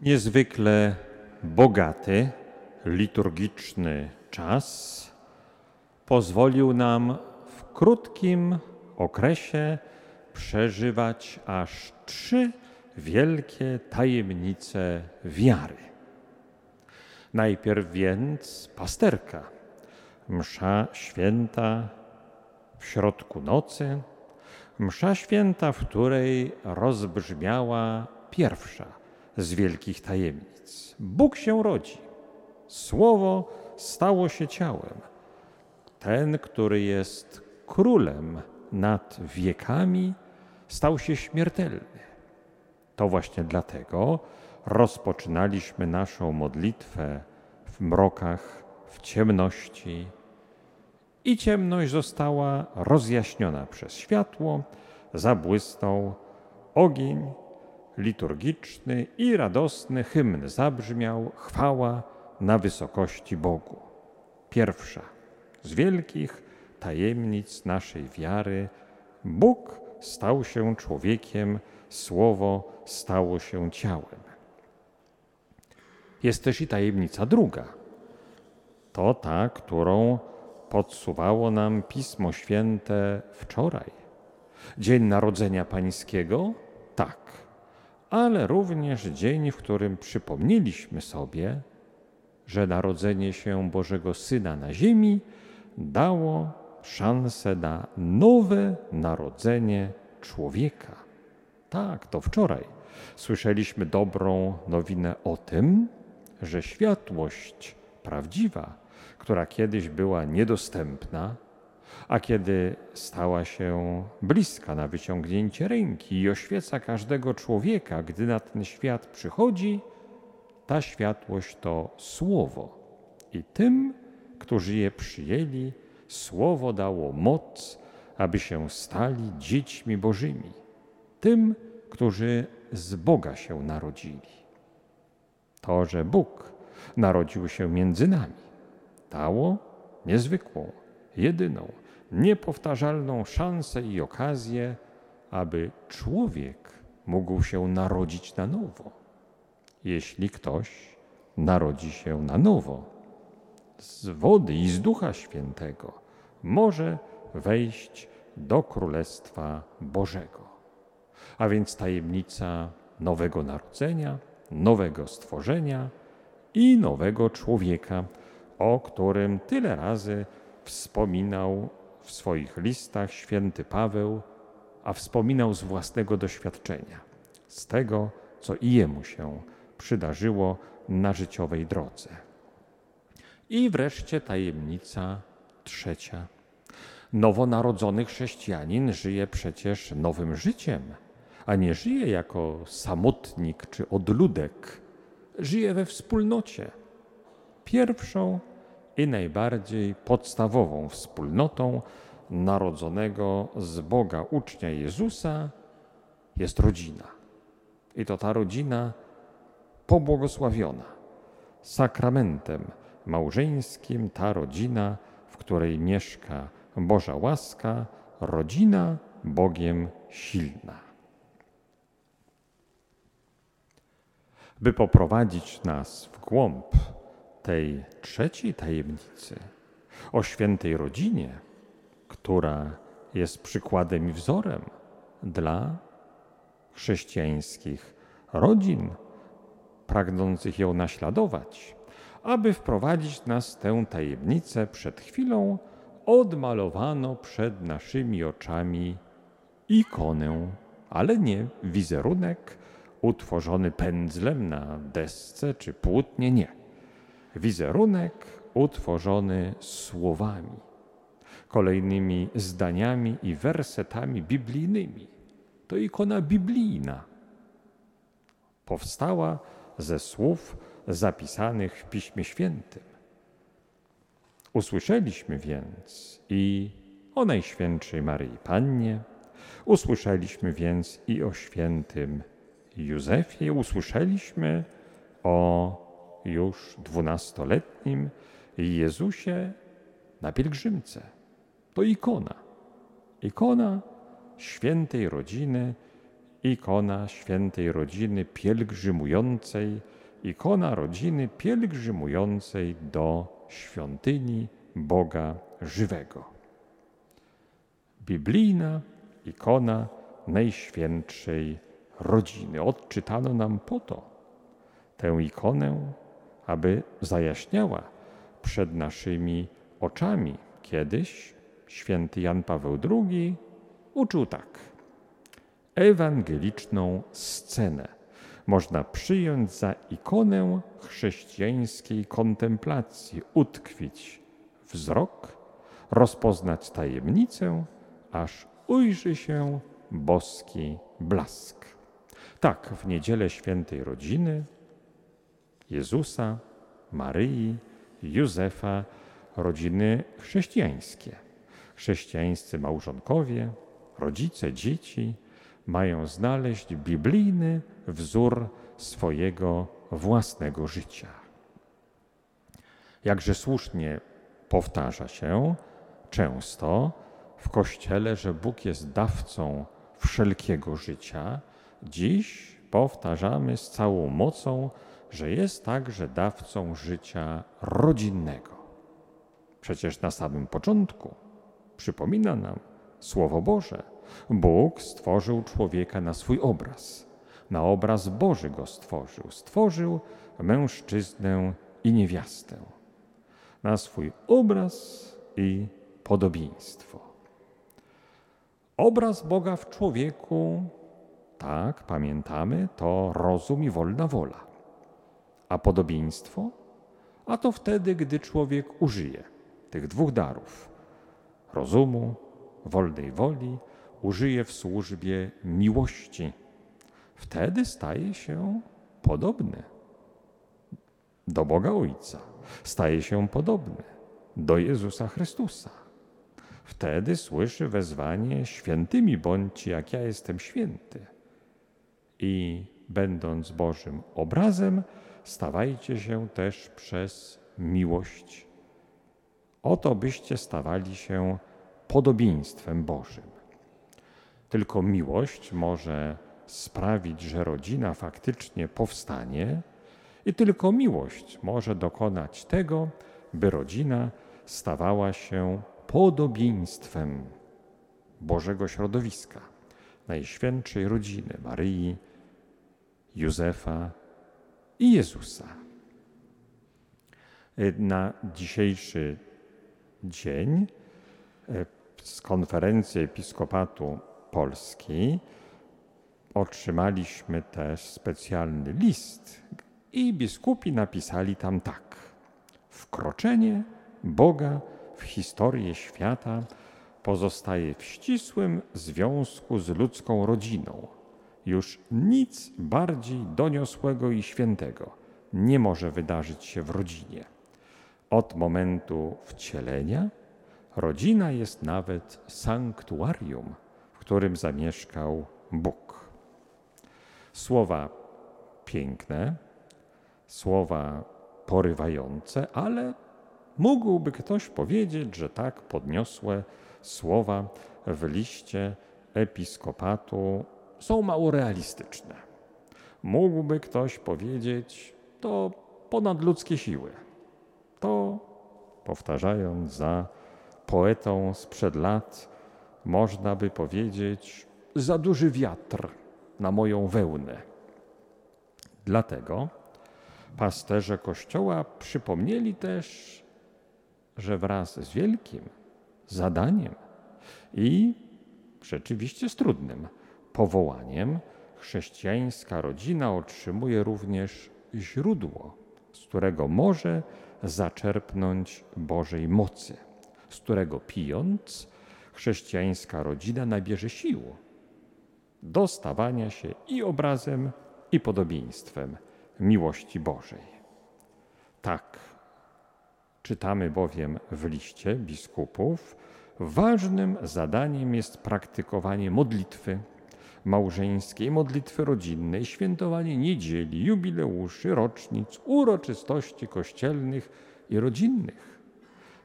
Niezwykle bogaty, liturgiczny czas pozwolił nam w krótkim okresie przeżywać aż trzy wielkie tajemnice wiary. Najpierw więc pasterka, msza święta w środku nocy, msza święta, w której rozbrzmiała pierwsza z wielkich tajemnic. Bóg się rodzi. Słowo stało się ciałem. Ten, który jest królem nad wiekami, stał się śmiertelny. To właśnie dlatego rozpoczynaliśmy naszą modlitwę w mrokach, w ciemności. I ciemność została rozjaśniona przez światło, zabłysnął ogień liturgiczny i radosny hymn zabrzmiał chwała na wysokości Bogu. Pierwsza z wielkich tajemnic naszej wiary Bóg stał się człowiekiem, słowo stało się ciałem. Jest też i tajemnica druga. To ta, którą podsuwało nam Pismo Święte wczoraj. Dzień Narodzenia Pańskiego? Tak, ale również dzień, w którym przypomnieliśmy sobie, że narodzenie się Bożego Syna na ziemi dało szansę na nowe narodzenie człowieka. Tak, to wczoraj słyszeliśmy dobrą nowinę o tym, że światłość prawdziwa, która kiedyś była niedostępna, a kiedy stała się bliska na wyciągnięcie ręki i oświeca każdego człowieka, gdy na ten świat przychodzi, ta światłość to Słowo. I tym, którzy je przyjęli, Słowo dało moc, aby się stali dziećmi Bożymi. Tym, którzy z Boga się narodzili. To, że Bóg narodził się między nami, dało niezwykłą, jedyną, niepowtarzalną szansę i okazję, aby człowiek mógł się narodzić na nowo. Jeśli ktoś narodzi się na nowo, z wody i z Ducha Świętego, może wejść do Królestwa Bożego. A więc tajemnica nowego narodzenia, nowego stworzenia i nowego człowieka, o którym tyle razy wspominał w swoich listach święty Paweł, a wspominał z własnego doświadczenia, z tego, co i jemu się przydarzyło na życiowej drodze. I wreszcie tajemnica trzecia. Nowonarodzony chrześcijanin żyje przecież nowym życiem, a nie żyje jako samotnik czy odludek. Żyje we wspólnocie. Pierwszą i najbardziej podstawową wspólnotą narodzonego z Boga ucznia Jezusa jest rodzina. I to ta rodzina pobłogosławiona sakramentem małżeńskim, ta rodzina, w której mieszka Boża łaska, rodzina Bogiem silna. By poprowadzić nas w głąb tej trzeciej tajemnicy o świętej rodzinie, która jest przykładem i wzorem dla chrześcijańskich rodzin pragnących ją naśladować, aby wprowadzić nas tę tajemnicę przed chwilą odmalowano przed naszymi oczami ikonę, ale nie wizerunek utworzony pędzlem na desce czy płótnie, nie. Wizerunek utworzony słowami, kolejnymi zdaniami i wersetami biblijnymi. To ikona biblijna. Powstała ze słów zapisanych w Piśmie Świętym. Usłyszeliśmy więc i o Najświętszej Maryi Pannie, usłyszeliśmy więc i o świętym Józefie, usłyszeliśmy o już dwunastoletnim Jezusie na pielgrzymce. To ikona. Ikona świętej rodziny ikona świętej rodziny pielgrzymującej, ikona rodziny pielgrzymującej do świątyni Boga żywego. Biblijna ikona Najświętszej rodziny. Odczytano nam po to tę ikonę, aby zajaśniała przed naszymi oczami. Kiedyś święty Jan Paweł II uczył tak. Ewangeliczną scenę można przyjąć za ikonę chrześcijańskiej kontemplacji, utkwić wzrok, rozpoznać tajemnicę, aż ujrzy się boski blask. Tak, w niedzielę świętej rodziny Jezusa, Maryi, Józefa, rodziny chrześcijańskie. Chrześcijańscy małżonkowie, rodzice, dzieci mają znaleźć biblijny wzór swojego własnego życia. Jakże słusznie powtarza się często w Kościele, że Bóg jest dawcą wszelkiego życia, dziś powtarzamy z całą mocą, że jest także dawcą życia rodzinnego. Przecież na samym początku przypomina nam Słowo Boże. Bóg stworzył człowieka na swój obraz. Na obraz Boży go stworzył. Stworzył mężczyznę i niewiastę. Na swój obraz i podobieństwo. Obraz Boga w człowieku, tak, pamiętamy, to rozum i wolna wola. A podobieństwo? A to wtedy, gdy człowiek użyje tych dwóch darów rozumu, wolnej woli, użyje w służbie miłości. Wtedy staje się podobny do Boga Ojca, staje się podobny do Jezusa Chrystusa. Wtedy słyszy wezwanie: Świętymi bądźcie, jak ja jestem święty. I będąc Bożym obrazem, stawajcie się też przez miłość. Oto byście stawali się podobieństwem Bożym. Tylko miłość może sprawić, że rodzina faktycznie powstanie, i tylko miłość może dokonać tego, by rodzina stawała się podobieństwem Bożego środowiska, Najświętszej rodziny Maryi, Józefa i Jezusa. Na dzisiejszy dzień e, z konferencji Episkopatu Polski otrzymaliśmy też specjalny list i biskupi napisali tam tak. Wkroczenie Boga w historię świata pozostaje w ścisłym związku z ludzką rodziną. Już nic bardziej doniosłego i świętego nie może wydarzyć się w rodzinie. Od momentu wcielenia rodzina jest nawet sanktuarium, w którym zamieszkał Bóg. Słowa piękne, słowa porywające, ale mógłby ktoś powiedzieć, że tak podniosłe słowa w liście episkopatu są mało realistyczne. Mógłby ktoś powiedzieć, to ponadludzkie siły. To, powtarzając za poetą sprzed lat, można by powiedzieć, za duży wiatr na moją wełnę. Dlatego pasterze Kościoła przypomnieli też, że wraz z wielkim zadaniem i rzeczywiście z trudnym powołaniem. Chrześcijańska rodzina otrzymuje również źródło, z którego może zaczerpnąć Bożej mocy, z którego pijąc chrześcijańska rodzina nabierze sił do stawania się i obrazem, i podobieństwem miłości Bożej. Tak, czytamy bowiem w liście biskupów, ważnym zadaniem jest praktykowanie modlitwy małżeńskiej, modlitwy rodzinnej, świętowanie niedzieli, jubileuszy, rocznic, uroczystości kościelnych i rodzinnych.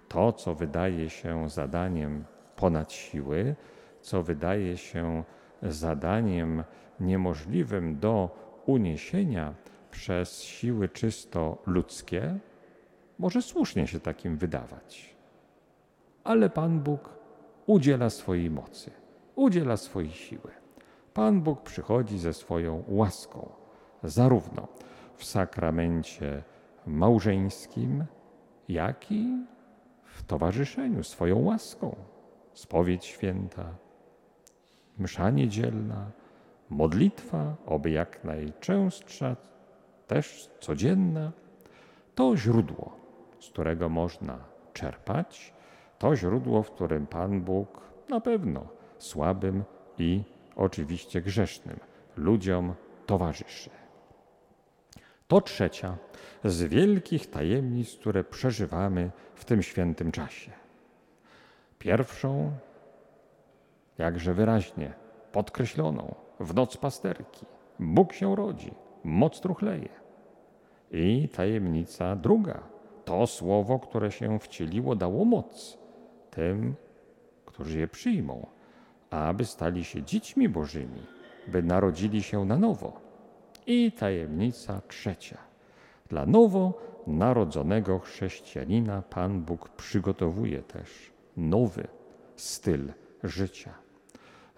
To, co wydaje się zadaniem ponad siły, co wydaje się zadaniem niemożliwym do uniesienia przez siły czysto ludzkie, może słusznie się takim wydawać. Ale Pan Bóg udziela swojej mocy, udziela swojej siły. Pan Bóg przychodzi ze swoją łaską, zarówno w sakramencie małżeńskim, jak i w towarzyszeniu swoją łaską. Spowiedź święta, msza niedzielna, modlitwa, oby jak najczęstsza, też codzienna, to źródło, z którego można czerpać, to źródło, w którym Pan Bóg na pewno słabym i oczywiście grzesznym ludziom towarzyszy. To trzecia z wielkich tajemnic, które przeżywamy w tym świętym czasie. Pierwszą, jakże wyraźnie podkreśloną, w noc pasterki. Bóg się rodzi, moc truchleje. I tajemnica druga, to słowo, które się wcieliło, dało moc tym, którzy je przyjmą, aby stali się dziećmi Bożymi, by narodzili się na nowo. I tajemnica trzecia. Dla nowo narodzonego chrześcijanina Pan Bóg przygotowuje też nowy styl życia,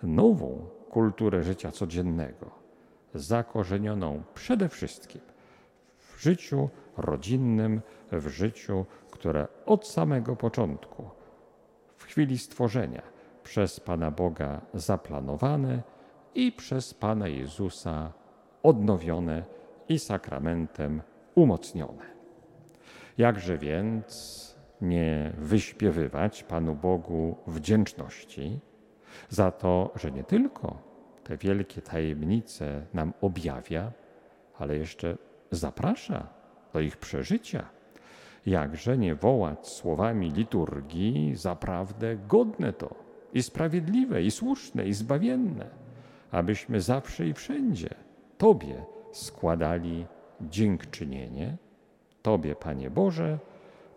nową kulturę życia codziennego, zakorzenioną przede wszystkim w życiu rodzinnym, w życiu, które od samego początku, w chwili stworzenia, przez Pana Boga zaplanowane i przez Pana Jezusa odnowione i sakramentem umocnione. Jakże więc nie wyśpiewywać Panu Bogu wdzięczności za to, że nie tylko te wielkie tajemnice nam objawia, ale jeszcze zaprasza do ich przeżycia. Jakże nie wołać słowami liturgii zaprawdę godne to i sprawiedliwe, i słuszne, i zbawienne, abyśmy zawsze i wszędzie Tobie składali dziękczynienie, Tobie, Panie Boże,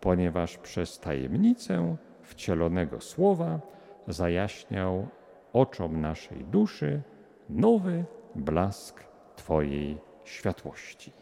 ponieważ przez tajemnicę wcielonego słowa zajaśniał oczom naszej duszy nowy blask Twojej światłości.